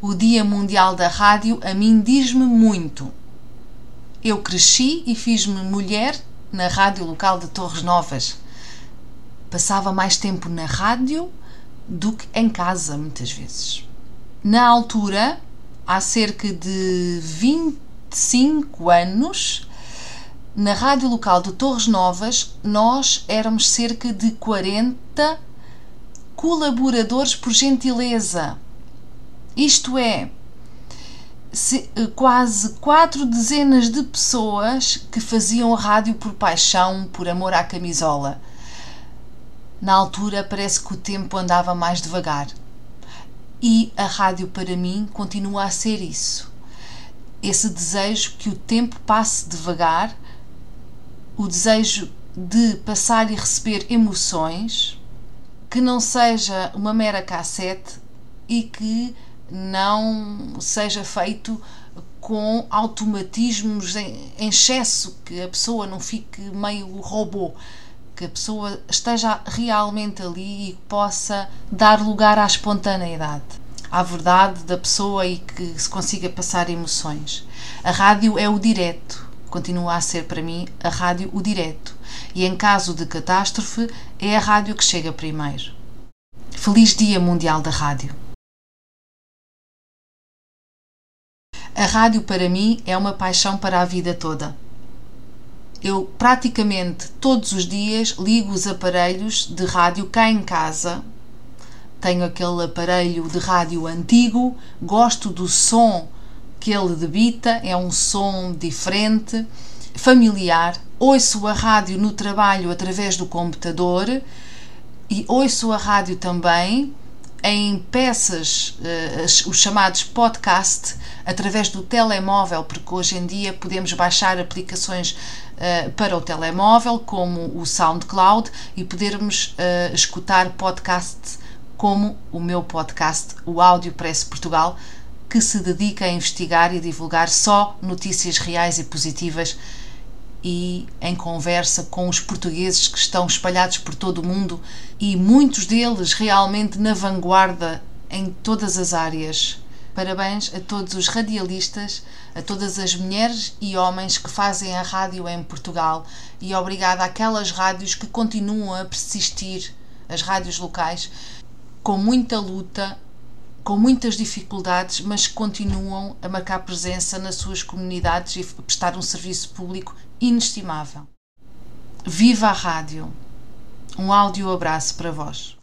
o Dia Mundial da Rádio a mim diz-me muito. Eu cresci e fiz-me mulher na rádio local de Torres Novas. Passava mais tempo na rádio do que em casa, muitas vezes. Na altura, há cerca de 25 anos, na rádio local de Torres Novas, nós éramos cerca de 40 colaboradores por gentileza. Isto é, se, quase quatro dezenas de pessoas que faziam rádio por paixão, por amor à camisola. Na altura parece que o tempo andava mais devagar. E a rádio para mim continua a ser isso. Esse desejo que o tempo passe devagar, o desejo de passar e receber emoções, que não seja uma mera cassete e que não seja feito com automatismos em, excesso, que a pessoa não fique meio robô, que a pessoa esteja realmente ali e possa dar lugar à espontaneidade, à verdade da pessoa e que se consiga passar emoções. A rádio é o direto, continua a ser para mim a rádio o direto, e em caso de catástrofe é a rádio que chega primeiro. Feliz Dia Mundial da Rádio! A rádio para mim é uma paixão para a vida toda. Eu praticamente todos os dias ligo os aparelhos de rádio cá em casa. Tenho aquele aparelho de rádio antigo, gosto do som que ele debita, é um som diferente, familiar. Ouço a rádio no trabalho através do computador e ouço a rádio também em peças, uh, os chamados podcast, através do telemóvel, porque hoje em dia podemos baixar aplicações uh, para o telemóvel, como o SoundCloud, e podermos uh, escutar podcasts como o meu podcast, o Áudio Press Portugal, que se dedica a investigar e divulgar só notícias reais e positivas e em conversa com os portugueses que estão espalhados por todo o mundo e muitos deles realmente na vanguarda em todas as áreas. Parabéns a todos os radialistas, a todas as mulheres e homens que fazem a rádio em Portugal e obrigada àquelas rádios que continuam a persistir, as rádios locais, com muita luta, com muitas dificuldades, mas continuam a marcar presença nas suas comunidades e prestar um serviço público inestimável. Viva a rádio! Um áudio abraço para vós.